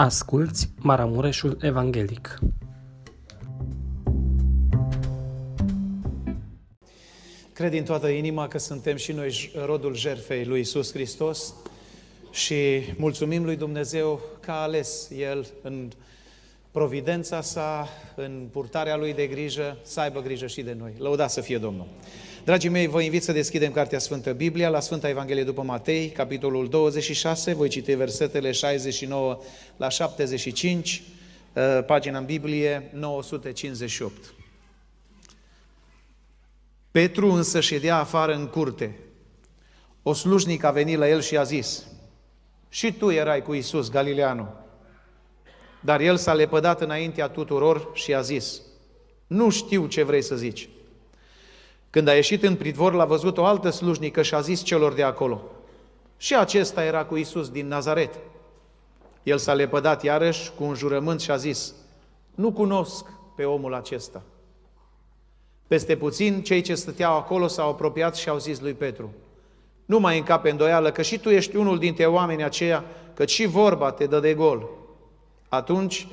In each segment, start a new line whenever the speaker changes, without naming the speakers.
Asculți Maramureșul Evanghelic.
Cred din toată inima că suntem și noi rodul jertfei lui Isus Hristos și mulțumim lui Dumnezeu că a ales El în providența sa, în purtarea Lui de grijă, să aibă grijă și de noi. Lăudați să fie Domnul! Dragii mei, vă invit să deschidem Cartea Sfântă Biblia la Sfânta Evanghelie după Matei, capitolul 26, voi citi versetele 69 la 75, uh, pagina în Biblie 958. Petru însă ședea afară în curte. O slujnică a venit la el și a zis, și tu erai cu Isus, Galileanu. Dar el s-a lepădat înaintea tuturor și a zis, nu știu ce vrei să zici. Când a ieșit în pridvor, l-a văzut o altă slujnică și a zis celor de acolo, și acesta era cu Isus din Nazaret. El s-a lepădat iarăși cu un jurământ și a zis, nu cunosc pe omul acesta. Peste puțin, cei ce stăteau acolo s-au apropiat și au zis lui Petru, nu mai încape îndoială că și tu ești unul dintre oamenii aceia, că și vorba te dă de gol. Atunci,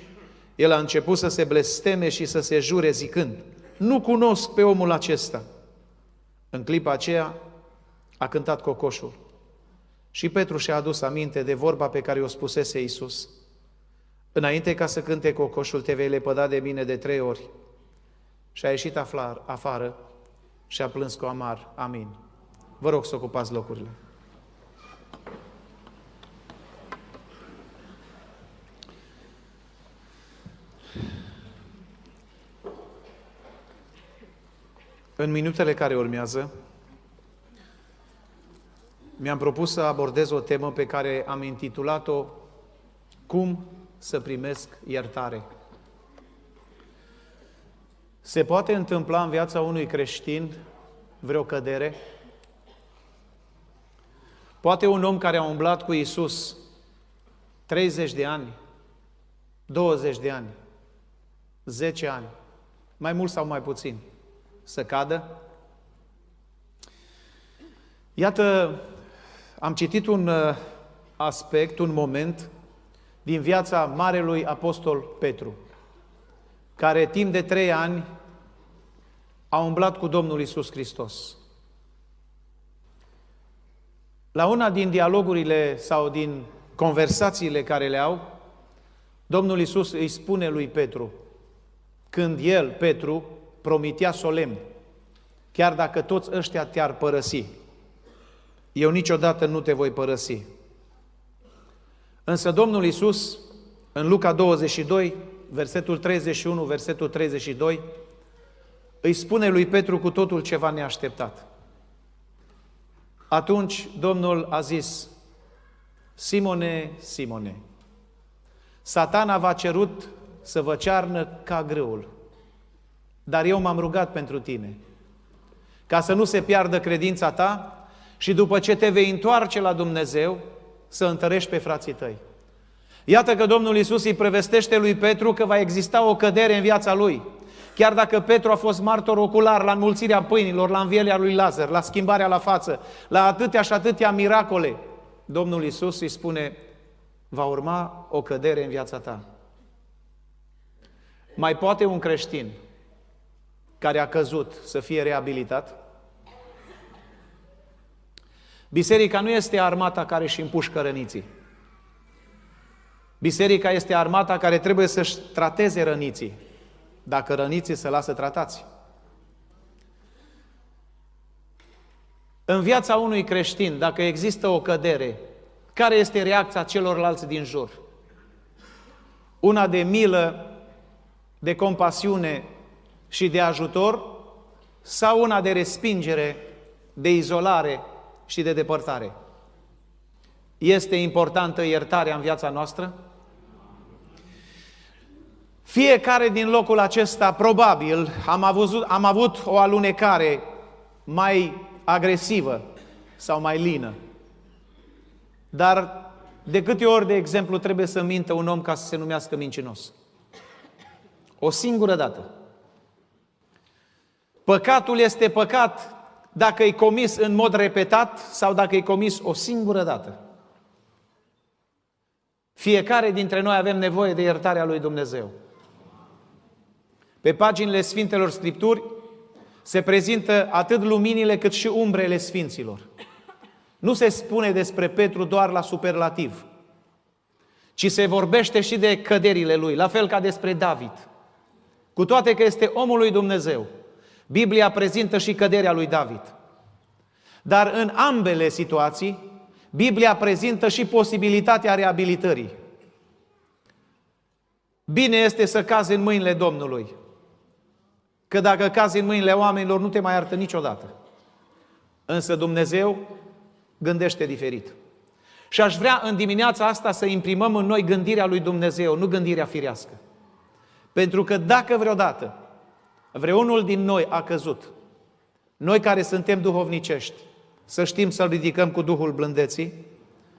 el a început să se blesteme și să se jure zicând, nu cunosc pe omul acesta. În clipa aceea a cântat cocoșul. Și Petru și-a adus aminte de vorba pe care o spusese Iisus. Înainte ca să cânte cocoșul, te vei lepăda de mine de trei ori. Și a ieșit aflar, afară și a plâns cu amar. Amin. Vă rog să ocupați locurile. În minutele care urmează, mi-am propus să abordez o temă pe care am intitulat-o Cum să primesc iertare. Se poate întâmpla în viața unui creștin vreo cădere? Poate un om care a umblat cu Isus 30 de ani, 20 de ani, 10 ani, mai mult sau mai puțin, să cadă? Iată, am citit un uh, aspect, un moment din viața Marelui Apostol Petru, care timp de trei ani a umblat cu Domnul Isus Hristos. La una din dialogurile sau din conversațiile care le au, Domnul Isus îi spune lui Petru, când el, Petru, promitea solemn, chiar dacă toți ăștia te-ar părăsi, eu niciodată nu te voi părăsi. Însă Domnul Isus, în Luca 22, versetul 31, versetul 32, îi spune lui Petru cu totul ceva neașteptat. Atunci Domnul a zis, Simone, Simone, satana v-a cerut să vă cearnă ca grâul, dar eu m-am rugat pentru tine, ca să nu se piardă credința ta și după ce te vei întoarce la Dumnezeu, să întărești pe frații tăi. Iată că Domnul Isus îi prevestește lui Petru că va exista o cădere în viața lui. Chiar dacă Petru a fost martor ocular la înmulțirea pâinilor, la învierea lui Lazar, la schimbarea la față, la atâtea și atâtea miracole, Domnul Isus îi spune, va urma o cădere în viața ta. Mai poate un creștin care a căzut să fie reabilitat? Biserica nu este armata care își împușcă răniții. Biserica este armata care trebuie să-și trateze răniții, dacă răniții se lasă tratați. În viața unui creștin, dacă există o cădere, care este reacția celorlalți din jur? Una de milă, de compasiune și de ajutor sau una de respingere, de izolare și de depărtare. Este importantă iertarea în viața noastră? Fiecare din locul acesta, probabil, am avut, am avut o alunecare mai agresivă sau mai lină. Dar de câte ori, de exemplu, trebuie să mintă un om ca să se numească mincinos? O singură dată. Păcatul este păcat dacă e comis în mod repetat sau dacă e comis o singură dată. Fiecare dintre noi avem nevoie de iertarea lui Dumnezeu. Pe paginile Sfintelor Scripturi se prezintă atât luminile cât și umbrele Sfinților. Nu se spune despre Petru doar la superlativ, ci se vorbește și de căderile lui, la fel ca despre David. Cu toate că este omul lui Dumnezeu, Biblia prezintă și căderea lui David. Dar în ambele situații, Biblia prezintă și posibilitatea reabilitării. Bine este să cazi în mâinile Domnului, că dacă cazi în mâinile oamenilor, nu te mai iartă niciodată. Însă Dumnezeu gândește diferit. Și aș vrea în dimineața asta să imprimăm în noi gândirea lui Dumnezeu, nu gândirea firească. Pentru că dacă vreodată vreunul din noi a căzut, noi care suntem duhovnicești, să știm să-l ridicăm cu Duhul blândeții,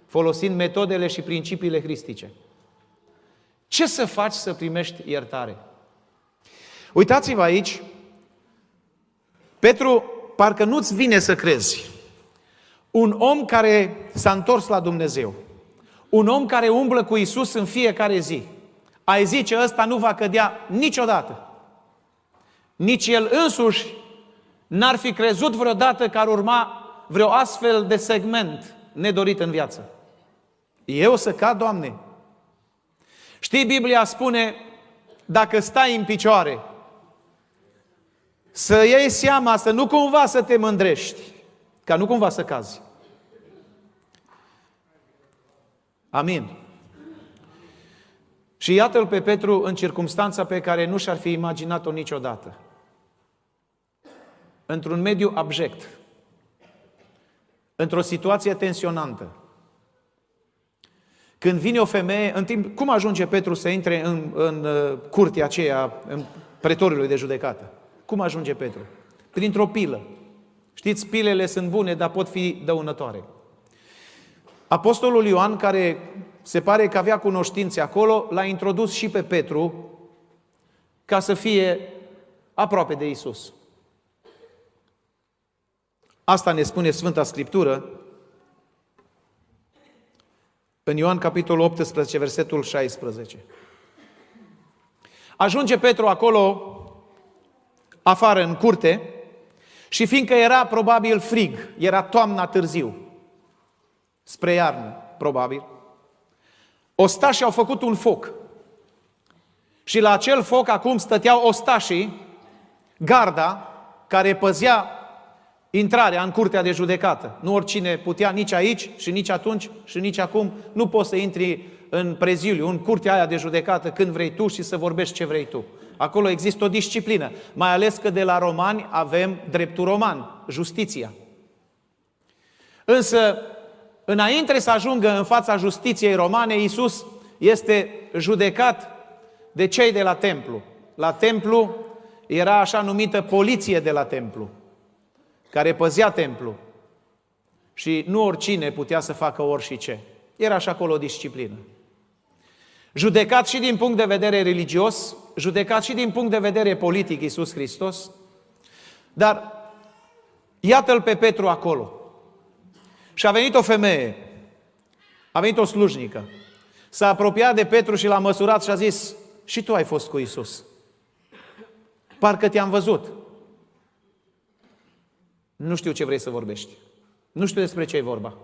folosind metodele și principiile cristice. Ce să faci să primești iertare? Uitați-vă aici, Petru, parcă nu-ți vine să crezi. Un om care s-a întors la Dumnezeu, un om care umblă cu Isus în fiecare zi, ai zice ăsta nu va cădea niciodată. Nici el însuși n-ar fi crezut vreodată că ar urma vreo astfel de segment nedorit în viață. Eu să cad, Doamne? Știi, Biblia spune, dacă stai în picioare, să iei seama, să nu cumva să te mândrești, ca nu cumva să cazi. Amin. Și iată-l pe Petru în circunstanța pe care nu și-ar fi imaginat-o niciodată. Într-un mediu abject, într-o situație tensionantă. Când vine o femeie, în timp, cum ajunge Petru să intre în, în uh, curtea aceea, în pretoriului de judecată? Cum ajunge Petru? Printr-o pilă. Știți, pilele sunt bune, dar pot fi dăunătoare. Apostolul Ioan, care se pare că avea cunoștințe acolo, l-a introdus și pe Petru ca să fie aproape de Isus. Asta ne spune Sfânta Scriptură în Ioan capitolul 18, versetul 16. Ajunge Petru acolo, afară în curte, și fiindcă era probabil frig, era toamna târziu, spre iarnă, probabil, ostașii au făcut un foc. Și la acel foc acum stăteau ostașii, garda, care păzea intrarea în curtea de judecată. Nu oricine putea nici aici și nici atunci și nici acum. Nu poți să intri în preziliu, în curtea aia de judecată când vrei tu și să vorbești ce vrei tu. Acolo există o disciplină, mai ales că de la romani avem dreptul roman, justiția. Însă, înainte să ajungă în fața justiției romane, Iisus este judecat de cei de la templu. La templu era așa numită poliție de la templu care păzea templu. Și nu oricine putea să facă orice. Era și acolo o disciplină. Judecat și din punct de vedere religios, judecat și din punct de vedere politic Iisus Hristos, dar iată-l pe Petru acolo. Și a venit o femeie, a venit o slujnică, s-a apropiat de Petru și l-a măsurat și a zis, și tu ai fost cu Iisus. Parcă te-am văzut. Nu știu ce vrei să vorbești. Nu știu despre ce e vorba.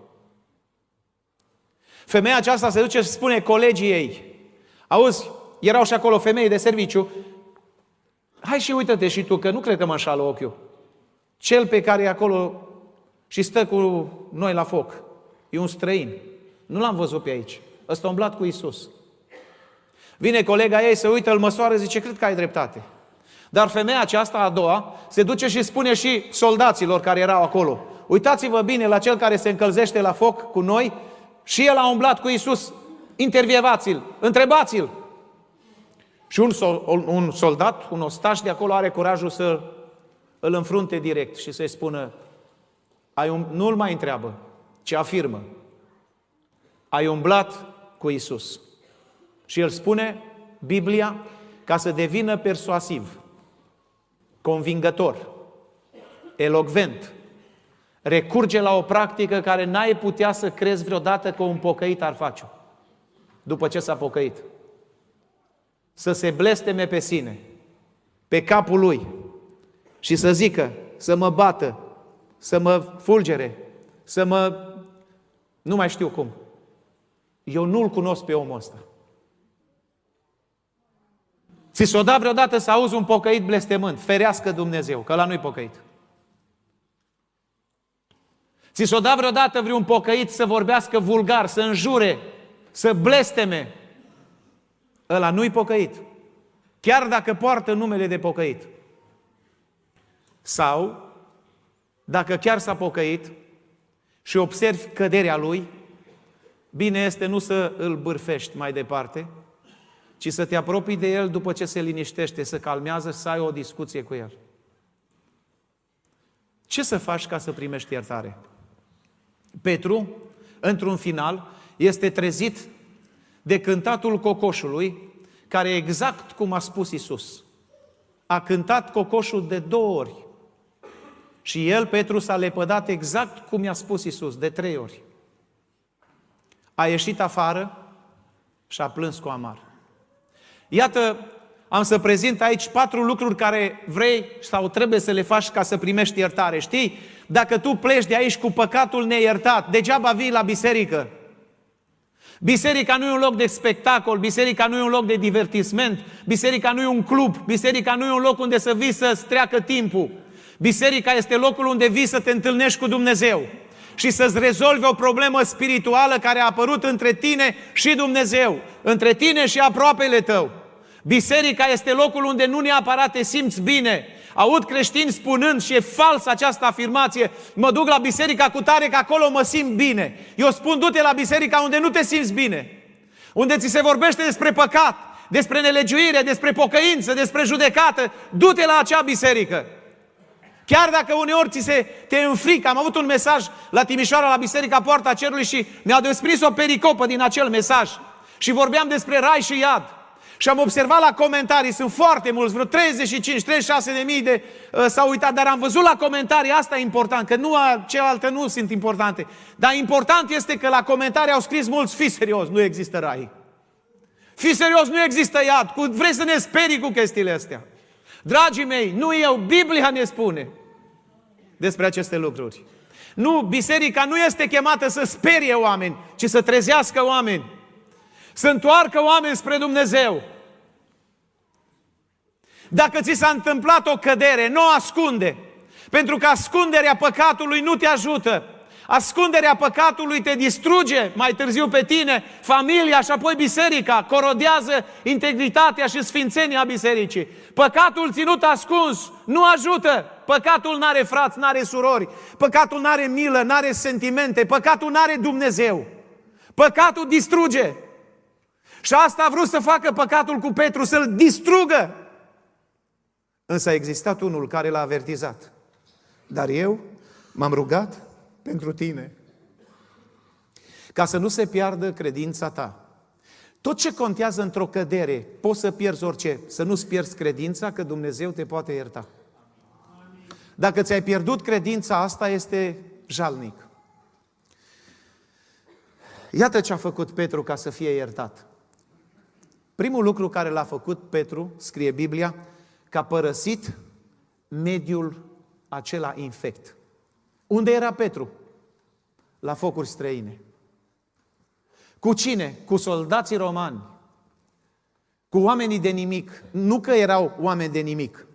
Femeia aceasta se duce și spune colegii ei, auzi, erau și acolo femei de serviciu, hai și uită-te și tu, că nu cred că mă înșală ochiul. Cel pe care e acolo și stă cu noi la foc, e un străin. Nu l-am văzut pe aici. Ăsta a umblat cu Isus. Vine colega ei, se uită, îl măsoară, zice, cred că ai dreptate. Dar femeia aceasta a doua se duce și spune și soldaților care erau acolo. Uitați-vă bine la cel care se încălzește la foc cu noi și el a umblat cu Isus. Intervievați-l, întrebați-l. Și un, sol, un soldat, un ostaș de acolo are curajul să îl înfrunte direct și să-i spună, ai um, nu-l mai întreabă, ci afirmă, ai umblat cu Isus. Și el spune, Biblia, ca să devină persuasiv, convingător, elocvent, recurge la o practică care n-ai putea să crezi vreodată că un pocăit ar face-o. după ce s-a pocăit. Să se blesteme pe sine, pe capul lui și să zică, să mă bată, să mă fulgere, să mă... nu mai știu cum. Eu nu-l cunosc pe omul ăsta. Ți s-o da vreodată să auzi un pocăit blestemânt? Ferească Dumnezeu, că la nu-i pocăit. Ți s-o da vreodată vreun pocăit să vorbească vulgar, să înjure, să blesteme? Ăla nu-i pocăit. Chiar dacă poartă numele de pocăit. Sau, dacă chiar s-a pocăit și observi căderea lui, bine este nu să îl bârfești mai departe, ci să te apropii de el după ce se liniștește, să calmează, să ai o discuție cu el. Ce să faci ca să primești iertare? Petru, într-un final, este trezit de cântatul cocoșului, care exact cum a spus Isus. A cântat cocoșul de două ori. Și el, Petru, s-a lepădat exact cum i-a spus Isus, de trei ori. A ieșit afară și a plâns cu amar. Iată, am să prezint aici patru lucruri care vrei sau trebuie să le faci ca să primești iertare. Știi? Dacă tu pleci de aici cu păcatul neiertat, degeaba vii la biserică. Biserica nu e un loc de spectacol, biserica nu e un loc de divertisment, biserica nu e un club, biserica nu e un loc unde să vii să-ți treacă timpul. Biserica este locul unde vii să te întâlnești cu Dumnezeu și să-ți rezolvi o problemă spirituală care a apărut între tine și Dumnezeu, între tine și aproapele tău. Biserica este locul unde nu neapărat te simți bine. Aud creștini spunând și e fals această afirmație, mă duc la biserica cu tare că acolo mă simt bine. Eu spun, du-te la biserica unde nu te simți bine. Unde ți se vorbește despre păcat, despre nelegiuire, despre pocăință, despre judecată, du-te la acea biserică. Chiar dacă uneori ți se te înfrică, am avut un mesaj la Timișoara, la Biserica Poarta Cerului și mi-a desprins o pericopă din acel mesaj. Și vorbeam despre rai și iad. Și am observat la comentarii, sunt foarte mulți, vreo 35-36 de mii de uh, s-au uitat, dar am văzut la comentarii, asta e important, că nu a, celelalte nu sunt importante. Dar important este că la comentarii au scris mulți, fi serios, nu există rai. Fi serios, nu există iad. Cu, vrei să ne sperii cu chestiile astea. Dragii mei, nu eu, Biblia ne spune despre aceste lucruri. Nu, biserica nu este chemată să sperie oameni, ci să trezească oameni. Să întoarcă oameni spre Dumnezeu. Dacă ți s-a întâmplat o cădere, nu o ascunde. Pentru că ascunderea păcatului nu te ajută. Ascunderea păcatului te distruge mai târziu pe tine, familia și apoi biserica, corodează integritatea și sfințenia bisericii. Păcatul ținut ascuns nu ajută. Păcatul nu are frați, nu are surori. Păcatul nu are milă, nu are sentimente. Păcatul nu are Dumnezeu. Păcatul distruge. Și asta a vrut să facă păcatul cu Petru, să-l distrugă. Însă a existat unul care l-a avertizat. Dar eu m-am rugat pentru tine. Ca să nu se piardă credința ta. Tot ce contează într-o cădere, poți să pierzi orice, să nu-ți pierzi credința, că Dumnezeu te poate ierta. Dacă ți-ai pierdut credința, asta este jalnic. Iată ce a făcut Petru ca să fie iertat. Primul lucru care l-a făcut Petru, scrie Biblia, că a părăsit mediul acela infect. Unde era Petru? La focuri străine. Cu cine? Cu soldații romani. Cu oamenii de nimic. Nu că erau oameni de nimic,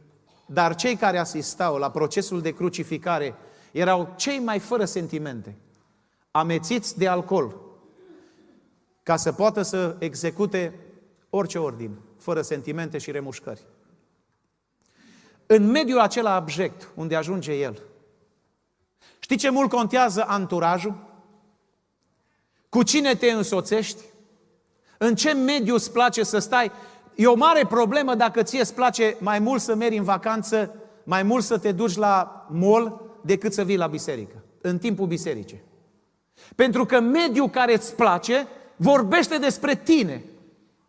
dar cei care asistau la procesul de crucificare erau cei mai fără sentimente, amețiți de alcool, ca să poată să execute orice ordin, fără sentimente și remușcări. În mediul acela abject unde ajunge el, știi ce mult contează anturajul? Cu cine te însoțești? În ce mediu îți place să stai? E o mare problemă dacă ție îți place mai mult să mergi în vacanță, mai mult să te duci la mall decât să vii la biserică, în timpul bisericii. Pentru că mediul care îți place vorbește despre tine,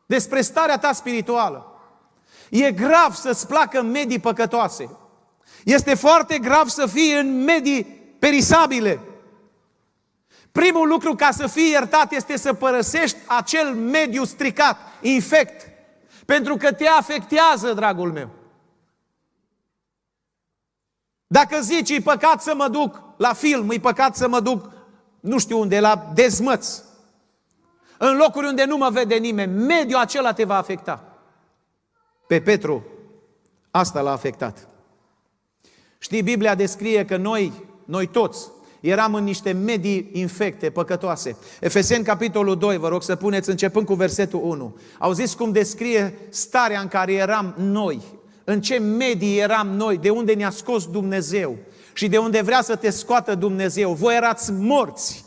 despre starea ta spirituală. E grav să-ți placă medii păcătoase. Este foarte grav să fii în medii perisabile. Primul lucru ca să fii iertat este să părăsești acel mediu stricat, infect, pentru că te afectează, dragul meu. Dacă zici, e păcat să mă duc la film, e păcat să mă duc nu știu unde, la dezmăț, în locuri unde nu mă vede nimeni, mediul acela te va afecta. Pe Petru, asta l-a afectat. Știi, Biblia descrie că noi, noi toți, eram în niște medii infecte, păcătoase. Efeseni, capitolul 2, vă rog să puneți, începând cu versetul 1. Au zis cum descrie starea în care eram noi, în ce medii eram noi, de unde ne-a scos Dumnezeu și de unde vrea să te scoată Dumnezeu. Voi erați morți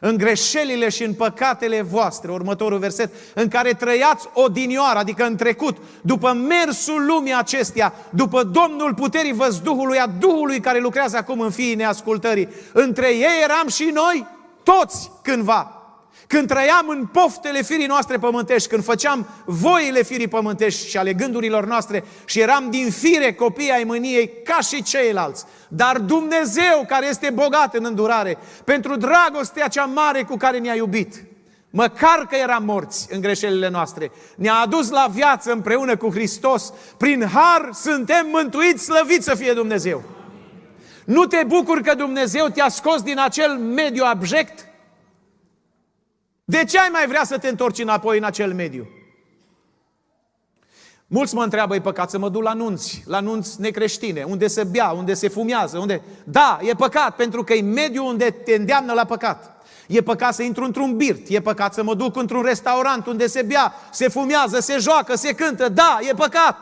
în greșelile și în păcatele voastre, următorul verset, în care trăiați odinioară, adică în trecut, după mersul lumii acesteia, după Domnul puterii văzduhului, a Duhului care lucrează acum în fiii neascultării. Între ei eram și noi, toți cândva. Când trăiam în poftele firii noastre pământești, când făceam voile firii pământești și ale gândurilor noastre și eram din fire copii ai mâniei ca și ceilalți. Dar Dumnezeu, care este bogat în îndurare, pentru dragostea cea mare cu care ne-a iubit, măcar că eram morți în greșelile noastre, ne-a adus la viață împreună cu Hristos. Prin har suntem mântuiți, slăviți să fie Dumnezeu. Nu te bucuri că Dumnezeu te-a scos din acel mediu abject? De ce ai mai vrea să te întorci înapoi în acel mediu? Mulți mă întreabă, e păcat să mă duc la nunți, la nunți necreștine, unde se bea, unde se fumează, unde... Da, e păcat, pentru că e mediul unde te îndeamnă la păcat. E păcat să intru într-un birt, e păcat să mă duc într-un restaurant unde se bea, se fumează, se joacă, se cântă. Da, e păcat.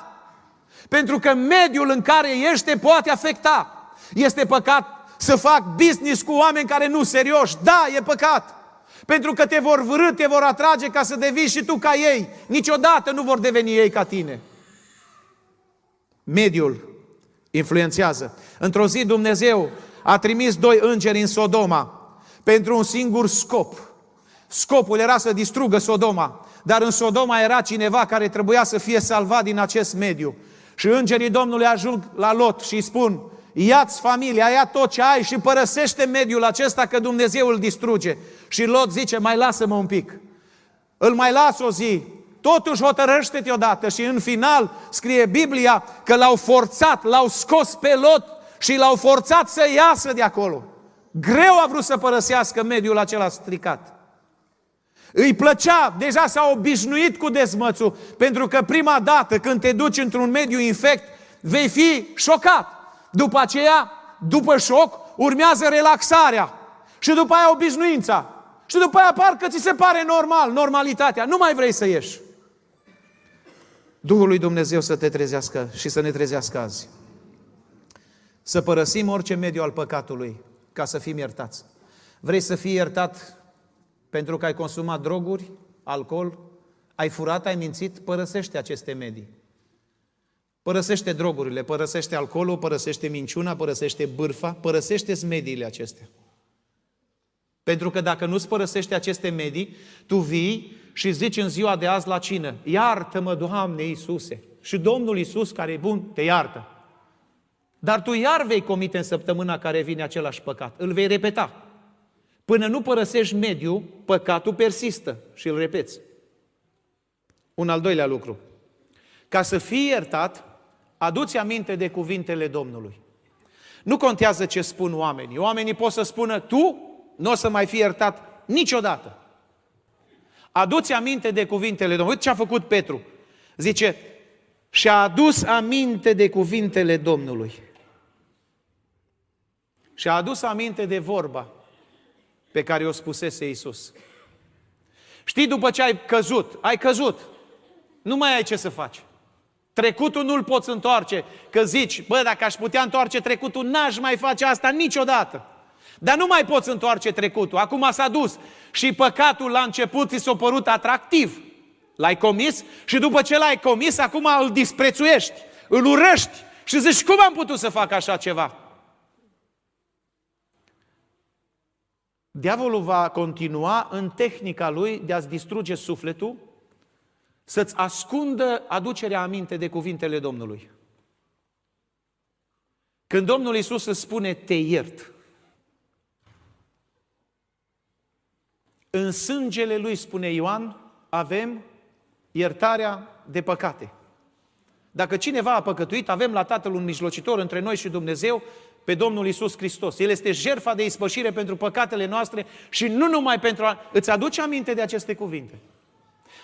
Pentru că mediul în care ești te poate afecta. Este păcat să fac business cu oameni care nu serioși. Da, e păcat. Pentru că te vor vârâ, te vor atrage ca să devii și tu ca ei. Niciodată nu vor deveni ei ca tine. Mediul influențează. Într-o zi Dumnezeu a trimis doi îngeri în Sodoma pentru un singur scop. Scopul era să distrugă Sodoma, dar în Sodoma era cineva care trebuia să fie salvat din acest mediu. Și îngerii Domnului ajung la Lot și îi spun, ia-ți familia, ia tot ce ai și părăsește mediul acesta că Dumnezeu îl distruge. Și Lot zice, mai lasă-mă un pic. Îl mai las o zi. Totuși hotărăște-te odată și în final scrie Biblia că l-au forțat, l-au scos pe Lot și l-au forțat să iasă de acolo. Greu a vrut să părăsească mediul acela stricat. Îi plăcea, deja s-a obișnuit cu dezmățul, pentru că prima dată când te duci într-un mediu infect, vei fi șocat. După aceea, după șoc, urmează relaxarea și după aia obișnuința. Și după aia parcă ți se pare normal, normalitatea. Nu mai vrei să ieși. Duhul lui Dumnezeu să te trezească și să ne trezească azi. Să părăsim orice mediu al păcatului ca să fim iertați. Vrei să fii iertat pentru că ai consumat droguri, alcool, ai furat, ai mințit? Părăsește aceste medii. Părăsește drogurile, părăsește alcoolul, părăsește minciuna, părăsește bârfa, părăsește mediile acestea. Pentru că dacă nu-ți părăsești aceste medii, tu vii și zici în ziua de azi la cină, iartă-mă, Doamne Iisuse. Și Domnul Iisus, care e bun, te iartă. Dar tu iar vei comite în săptămâna care vine același păcat. Îl vei repeta. Până nu părăsești mediul, păcatul persistă și îl repeți. Un al doilea lucru. Ca să fii iertat, aduți aminte de cuvintele Domnului. Nu contează ce spun oamenii. Oamenii pot să spună, tu nu o să mai fii iertat niciodată. Aduți aminte de cuvintele Domnului. Uite ce a făcut Petru. Zice, și-a adus aminte de cuvintele Domnului. Și-a adus aminte de vorba pe care o spusese Iisus. Știi, după ce ai căzut, ai căzut, nu mai ai ce să faci. Trecutul nu-l poți întoarce, că zici, bă, dacă aș putea întoarce trecutul, n-aș mai face asta niciodată. Dar nu mai poți întoarce trecutul. Acum s-a dus și păcatul la început ți s-a părut atractiv. L-ai comis și după ce l-ai comis, acum îl disprețuiești, îl urăști și zici, cum am putut să fac așa ceva? Diavolul va continua în tehnica lui de a-ți distruge sufletul, să-ți ascundă aducerea aminte de cuvintele Domnului. Când Domnul Isus îți spune, te iert, În sângele lui, spune Ioan, avem iertarea de păcate. Dacă cineva a păcătuit, avem la Tatăl un mijlocitor între noi și Dumnezeu, pe Domnul Isus Hristos. El este jertfa de ispășire pentru păcatele noastre și nu numai pentru a... Îți aduce aminte de aceste cuvinte?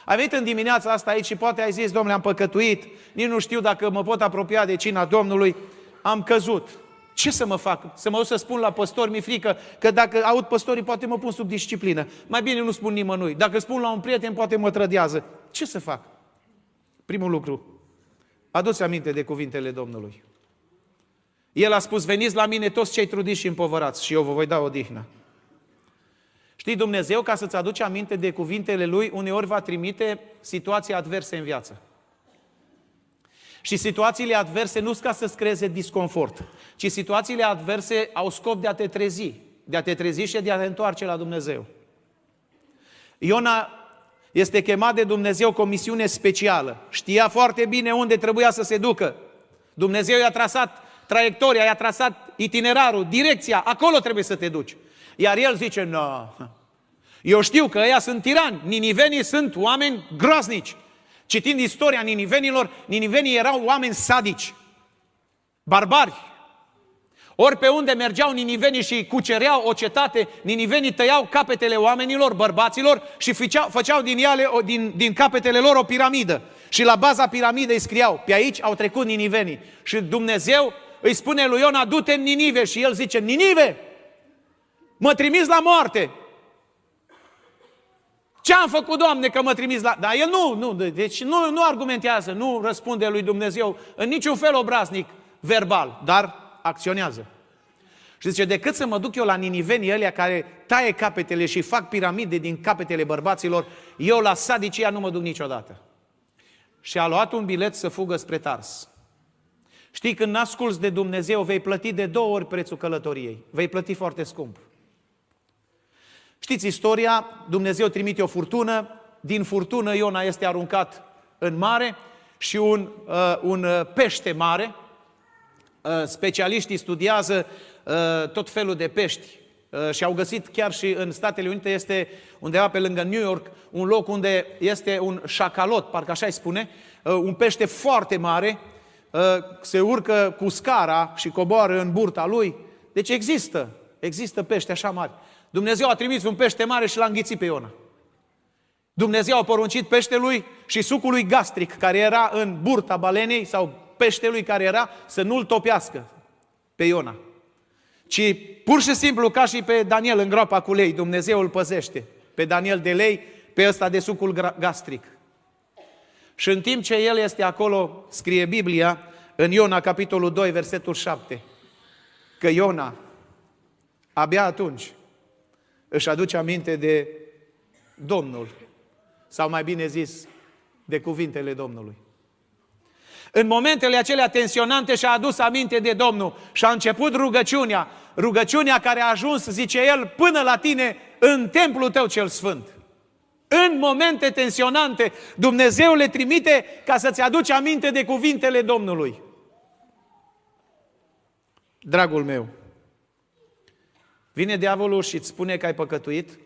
Ai venit în dimineața asta aici și poate ai zis, domnule, am păcătuit, nici nu știu dacă mă pot apropia de cina Domnului, am căzut. Ce să mă fac? Să mă duc să spun la păstori, mi frică că dacă aud păstorii, poate mă pun sub disciplină. Mai bine nu spun nimănui. Dacă spun la un prieten, poate mă trădează. Ce să fac? Primul lucru, aduți aminte de cuvintele Domnului. El a spus, veniți la mine toți cei trudiți și împovărați și eu vă voi da odihnă. Știi, Dumnezeu, ca să-ți aduci aminte de cuvintele Lui, uneori va trimite situații adverse în viață. Și situațiile adverse nu sunt ca să-ți creeze disconfort, ci situațiile adverse au scop de a te trezi, de a te trezi și de a te întoarce la Dumnezeu. Iona este chemat de Dumnezeu cu o misiune specială. Știa foarte bine unde trebuia să se ducă. Dumnezeu i-a trasat traiectoria, i-a trasat itinerarul, direcția, acolo trebuie să te duci. Iar el zice, nu, no. eu știu că ăia sunt tirani, ninivenii sunt oameni groaznici. Citind istoria ninivenilor, ninivenii erau oameni sadici, barbari. Ori pe unde mergeau ninivenii și cucereau o cetate, ninivenii tăiau capetele oamenilor, bărbaților și făceau, făceau din, ele, din, din capetele lor o piramidă. Și la baza piramidei scriau, pe aici au trecut ninivenii. Și Dumnezeu îi spune lui Iona, du-te în Ninive și el zice, Ninive, mă trimis la moarte. Ce am făcut, Doamne, că mă trimis la... Dar el nu, nu, deci nu, nu argumentează, nu răspunde lui Dumnezeu în niciun fel obraznic, verbal, dar acționează. Și zice, decât să mă duc eu la ninivenii ălea care taie capetele și fac piramide din capetele bărbaților, eu la sadicia nu mă duc niciodată. Și a luat un bilet să fugă spre Tars. Știi, când asculți de Dumnezeu, vei plăti de două ori prețul călătoriei. Vei plăti foarte scump. Știți istoria, Dumnezeu trimite o furtună, din furtună Iona este aruncat în mare și un, uh, un uh, pește mare, uh, specialiștii studiază uh, tot felul de pești uh, și au găsit chiar și în Statele Unite, este undeva pe lângă New York, un loc unde este un șacalot, parcă așa îi spune, uh, un pește foarte mare, uh, se urcă cu scara și coboară în burta lui. Deci există, există pește așa mari. Dumnezeu a trimis un pește mare și l-a înghițit pe Iona. Dumnezeu a poruncit peștelui și sucului gastric care era în burta balenei sau peștelui care era să nu-l topească pe Iona. Ci pur și simplu ca și pe Daniel în groapa cu lei, Dumnezeu îl păzește. Pe Daniel de lei, pe ăsta de sucul gastric. Și în timp ce el este acolo, scrie Biblia, în Iona, capitolul 2, versetul 7, că Iona, abia atunci, își aduce aminte de Domnul, sau mai bine zis, de cuvintele Domnului. În momentele acelea tensionante și-a adus aminte de Domnul și a început rugăciunea, rugăciunea care a ajuns, zice el, până la tine în templul tău cel sfânt. În momente tensionante, Dumnezeu le trimite ca să-ți aduci aminte de cuvintele Domnului. Dragul meu, Vine diavolul și îți spune că ai păcătuit.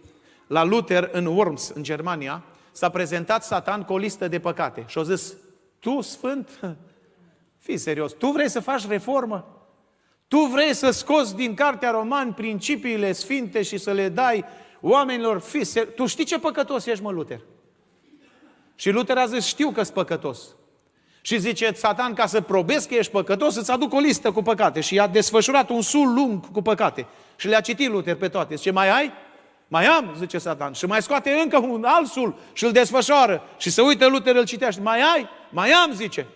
La Luther, în Worms, în Germania, s-a prezentat Satan cu o listă de păcate. Și a zis, tu, Sfânt, fii serios, tu vrei să faci reformă? Tu vrei să scoți din Cartea Roman principiile sfinte și să le dai oamenilor, fii serios. Tu știi ce păcătos ești, mă, Luther? Și Luther a zis, știu că-s păcătos. Și zice, Satan, ca să probezi că ești păcătos, îți aduc o listă cu păcate. Și i-a desfășurat un sul lung cu păcate. Și le-a citit Luther pe toate. Zice, mai ai? Mai am, zice Satan. Și mai scoate încă un alt sul și îl desfășoară. Și se uită Luther, îl citește. Mai ai? Mai am, zice.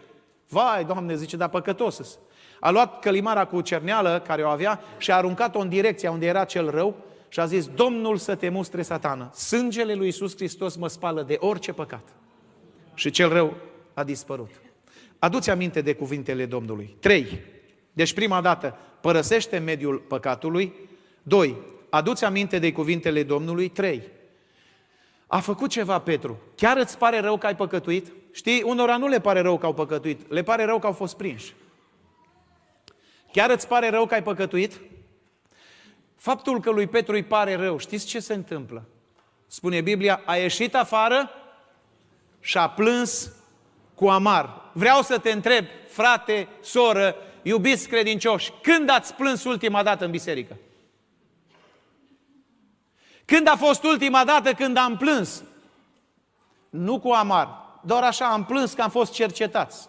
Vai, Doamne, zice, dar păcătos A luat călimara cu cerneală care o avea și a aruncat-o în direcția unde era cel rău și a zis, Domnul să te mustre satană. Sângele lui Iisus Hristos mă spală de orice păcat. Și cel rău a dispărut. Aduți aminte de cuvintele Domnului. 3. Deci prima dată, părăsește mediul păcatului. 2. Aduți aminte de cuvintele Domnului. 3. A făcut ceva Petru. Chiar îți pare rău că ai păcătuit? Știi, unora nu le pare rău că au păcătuit, le pare rău că au fost prinși. Chiar îți pare rău că ai păcătuit? Faptul că lui Petru îi pare rău, știți ce se întâmplă? spune Biblia, a ieșit afară și a plâns cu amar. Vreau să te întreb, frate, soră, iubiți credincioși, când ați plâns ultima dată în biserică? Când a fost ultima dată când am plâns? Nu cu amar, doar așa am plâns că am fost cercetați.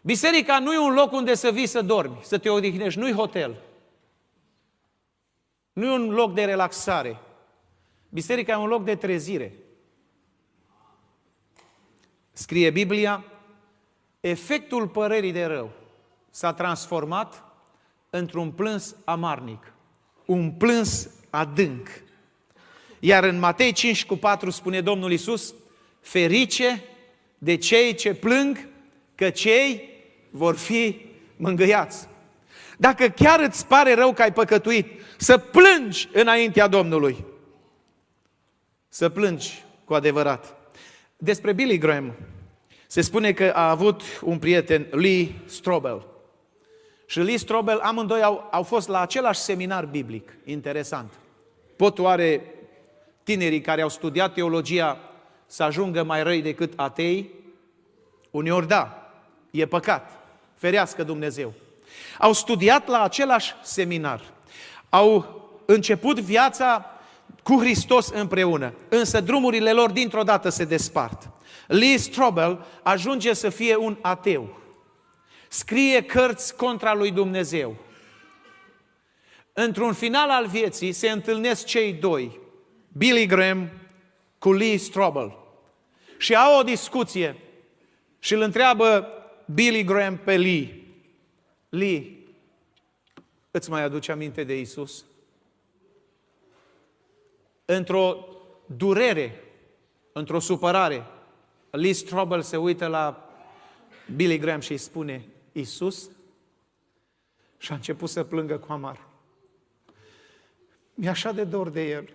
Biserica nu e un loc unde să vii să dormi, să te odihnești, nu e hotel. Nu e un loc de relaxare. Biserica e un loc de trezire. Scrie Biblia, efectul părerii de rău s-a transformat într-un plâns amarnic, un plâns adânc. Iar în Matei 5 cu 4 spune Domnul Isus, ferice de cei ce plâng, că cei vor fi mângâiați. Dacă chiar îți pare rău că ai păcătuit, să plângi înaintea Domnului. Să plângi cu adevărat. Despre Billy Graham, se spune că a avut un prieten, Lee Strobel. Și Lee Strobel, amândoi au, au fost la același seminar biblic. Interesant. Pot oare tinerii care au studiat teologia să ajungă mai răi decât atei? Uneori da, e păcat. Ferească Dumnezeu. Au studiat la același seminar. Au început viața cu Hristos împreună, însă drumurile lor dintr-o dată se despart. Lee Strobel ajunge să fie un ateu. Scrie cărți contra lui Dumnezeu. Într-un final al vieții se întâlnesc cei doi, Billy Graham cu Lee Strobel. Și au o discuție și îl întreabă Billy Graham pe Lee. Lee, îți mai aduce aminte de Isus? Într-o durere, într-o supărare, Lee Strobel se uită la Billy Graham și îi spune, Isus? Și a început să plângă cu amar. Mi-e așa de dor de El.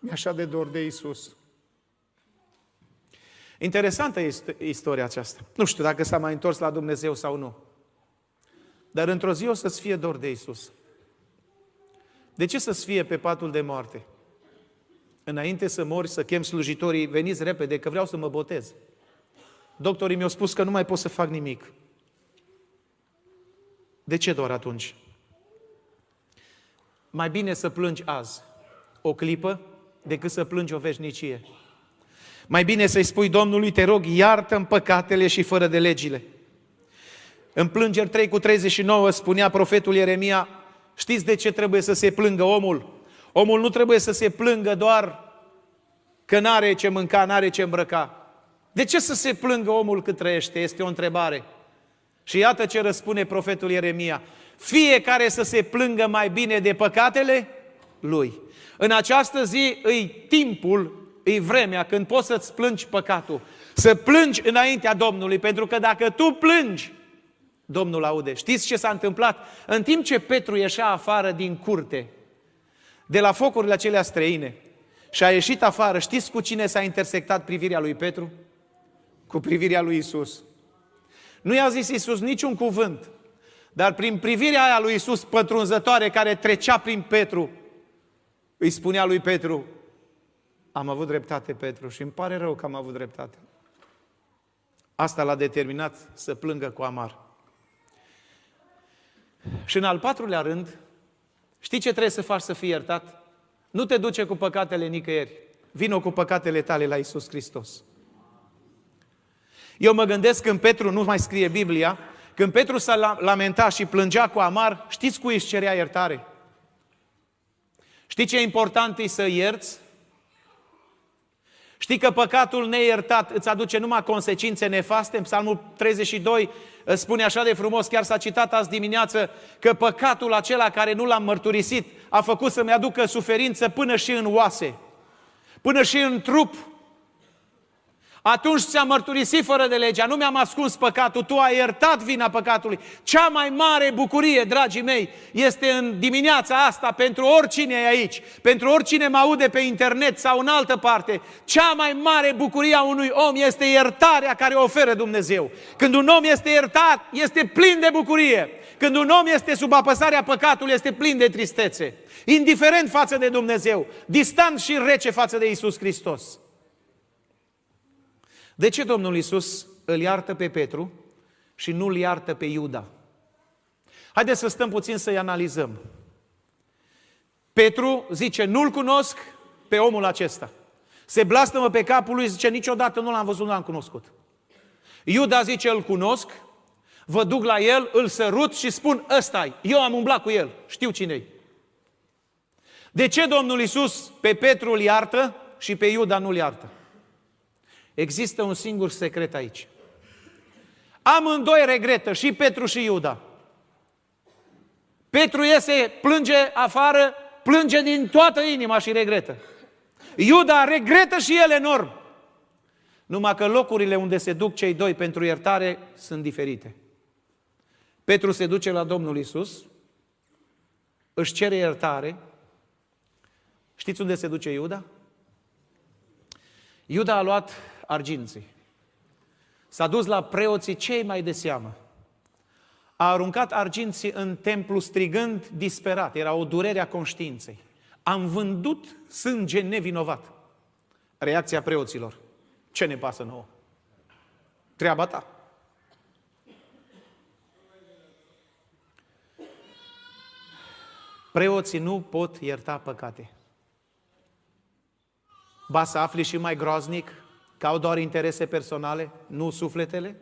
Mi-e așa de dor de Isus. Interesantă este istoria aceasta. Nu știu dacă s-a mai întors la Dumnezeu sau nu. Dar într-o zi o să-ți fie dor de Isus. De ce să-ți fie pe patul de moarte? Înainte să mori, să chem slujitorii, veniți repede, că vreau să mă botez. Doctorii mi-au spus că nu mai pot să fac nimic. De ce doar atunci? Mai bine să plângi azi o clipă decât să plângi o veșnicie. Mai bine să-i spui Domnului, te rog, iartă-mi păcatele și fără de legile. În plângeri 3 cu 39 spunea profetul Ieremia, știți de ce trebuie să se plângă omul? Omul nu trebuie să se plângă doar că n-are ce mânca, n-are ce îmbrăca. De ce să se plângă omul cât trăiește? Este o întrebare. Și iată ce răspune profetul Ieremia. Fiecare să se plângă mai bine de păcatele lui. În această zi îi timpul, îi vremea când poți să-ți plângi păcatul. Să plângi înaintea Domnului, pentru că dacă tu plângi, Domnul aude. Știți ce s-a întâmplat? În timp ce Petru ieșea afară din curte, de la focurile acelea străine, și a ieșit afară, știți cu cine s-a intersectat privirea lui Petru? Cu privirea lui Isus. Nu i-a zis Isus niciun cuvânt, dar prin privirea aia lui Isus pătrunzătoare care trecea prin Petru, îi spunea lui Petru, am avut dreptate, Petru, și îmi pare rău că am avut dreptate. Asta l-a determinat să plângă cu amar. Și în al patrulea rând, știi ce trebuie să faci să fii iertat? Nu te duce cu păcatele nicăieri. Vino cu păcatele tale la Isus Hristos. Eu mă gândesc când Petru, nu mai scrie Biblia, când Petru s-a lamentat și plângea cu amar, știți cui își cerea iertare? Știi ce e important e să ierți? Știi că păcatul neiertat îți aduce numai consecințe nefaste? În Psalmul 32 spune așa de frumos, chiar s-a citat azi dimineață, că păcatul acela care nu l-am mărturisit a făcut să-mi aducă suferință până și în oase, până și în trup. Atunci ți-am mărturisit fără de legea, nu mi-am ascuns păcatul, tu ai iertat vina păcatului. Cea mai mare bucurie, dragii mei, este în dimineața asta pentru oricine e aici, pentru oricine mă aude pe internet sau în altă parte. Cea mai mare bucurie a unui om este iertarea care o oferă Dumnezeu. Când un om este iertat, este plin de bucurie. Când un om este sub apăsarea păcatului, este plin de tristețe, indiferent față de Dumnezeu, distant și rece față de Isus Hristos. De ce Domnul Isus îl iartă pe Petru și nu îl iartă pe Iuda? Haideți să stăm puțin să-i analizăm. Petru zice, nu-l cunosc pe omul acesta. Se blastămă pe capul lui, zice, niciodată nu l-am văzut, nu l-am cunoscut. Iuda zice, îl cunosc, vă duc la el, îl sărut și spun, ăsta eu am umblat cu el, știu cine De ce Domnul Isus pe Petru îl iartă și pe Iuda nu-l iartă? Există un singur secret aici. Amândoi regretă, și Petru și Iuda. Petru iese, plânge afară, plânge din toată inima și regretă. Iuda regretă și el enorm. Numai că locurile unde se duc cei doi pentru iertare sunt diferite. Petru se duce la Domnul Isus, își cere iertare. Știți unde se duce Iuda? Iuda a luat arginții. S-a dus la preoții cei mai de seamă. A aruncat arginții în templu strigând disperat. Era o durere a conștiinței. Am vândut sânge nevinovat. Reacția preoților. Ce ne pasă nouă? Treaba ta. Preoții nu pot ierta păcate. Ba să afli și mai groaznic că au doar interese personale, nu sufletele?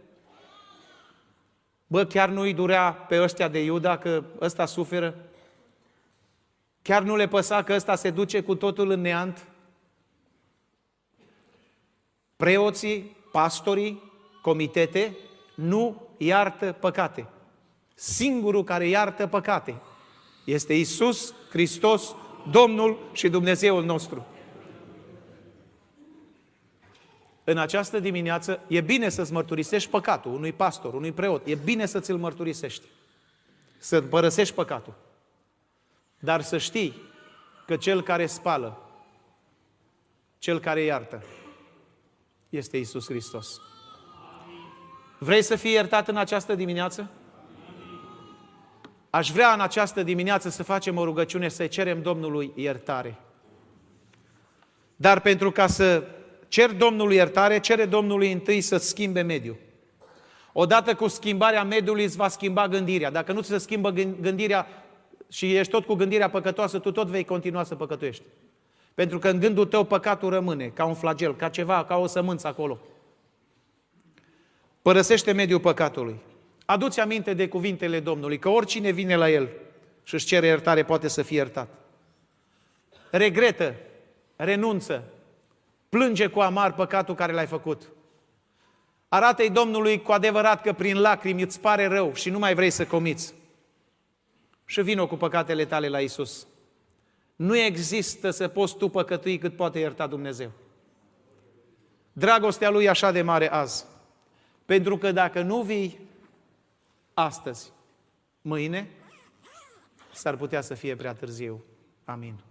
Bă, chiar nu-i durea pe ăștia de Iuda că ăsta suferă? Chiar nu le păsa că ăsta se duce cu totul în neant? Preoții, pastorii, comitete nu iartă păcate. Singurul care iartă păcate este Isus Hristos, Domnul și Dumnezeul nostru. În această dimineață e bine să-ți mărturisești păcatul unui pastor, unui preot. E bine să ți-l mărturisești. Să părăsești păcatul. Dar să știi că cel care spală, cel care iartă, este Isus Hristos. Vrei să fii iertat în această dimineață? Aș vrea în această dimineață să facem o rugăciune, să cerem Domnului iertare. Dar pentru ca să cer Domnului iertare, cere Domnului întâi să schimbe mediul. Odată cu schimbarea mediului îți va schimba gândirea. Dacă nu ți se schimbă gândirea și ești tot cu gândirea păcătoasă, tu tot vei continua să păcătuiești. Pentru că în gândul tău păcatul rămâne, ca un flagel, ca ceva, ca o sămânță acolo. Părăsește mediul păcatului. Aduți aminte de cuvintele Domnului, că oricine vine la El și își cere iertare poate să fie iertat. Regretă, renunță, plânge cu amar păcatul care l-ai făcut. Arată-i Domnului cu adevărat că prin lacrimi îți pare rău și nu mai vrei să comiți. Și vină cu păcatele tale la Isus. Nu există să poți tu păcătui cât poate ierta Dumnezeu. Dragostea Lui e așa de mare azi. Pentru că dacă nu vii astăzi, mâine, s-ar putea să fie prea târziu. Amin.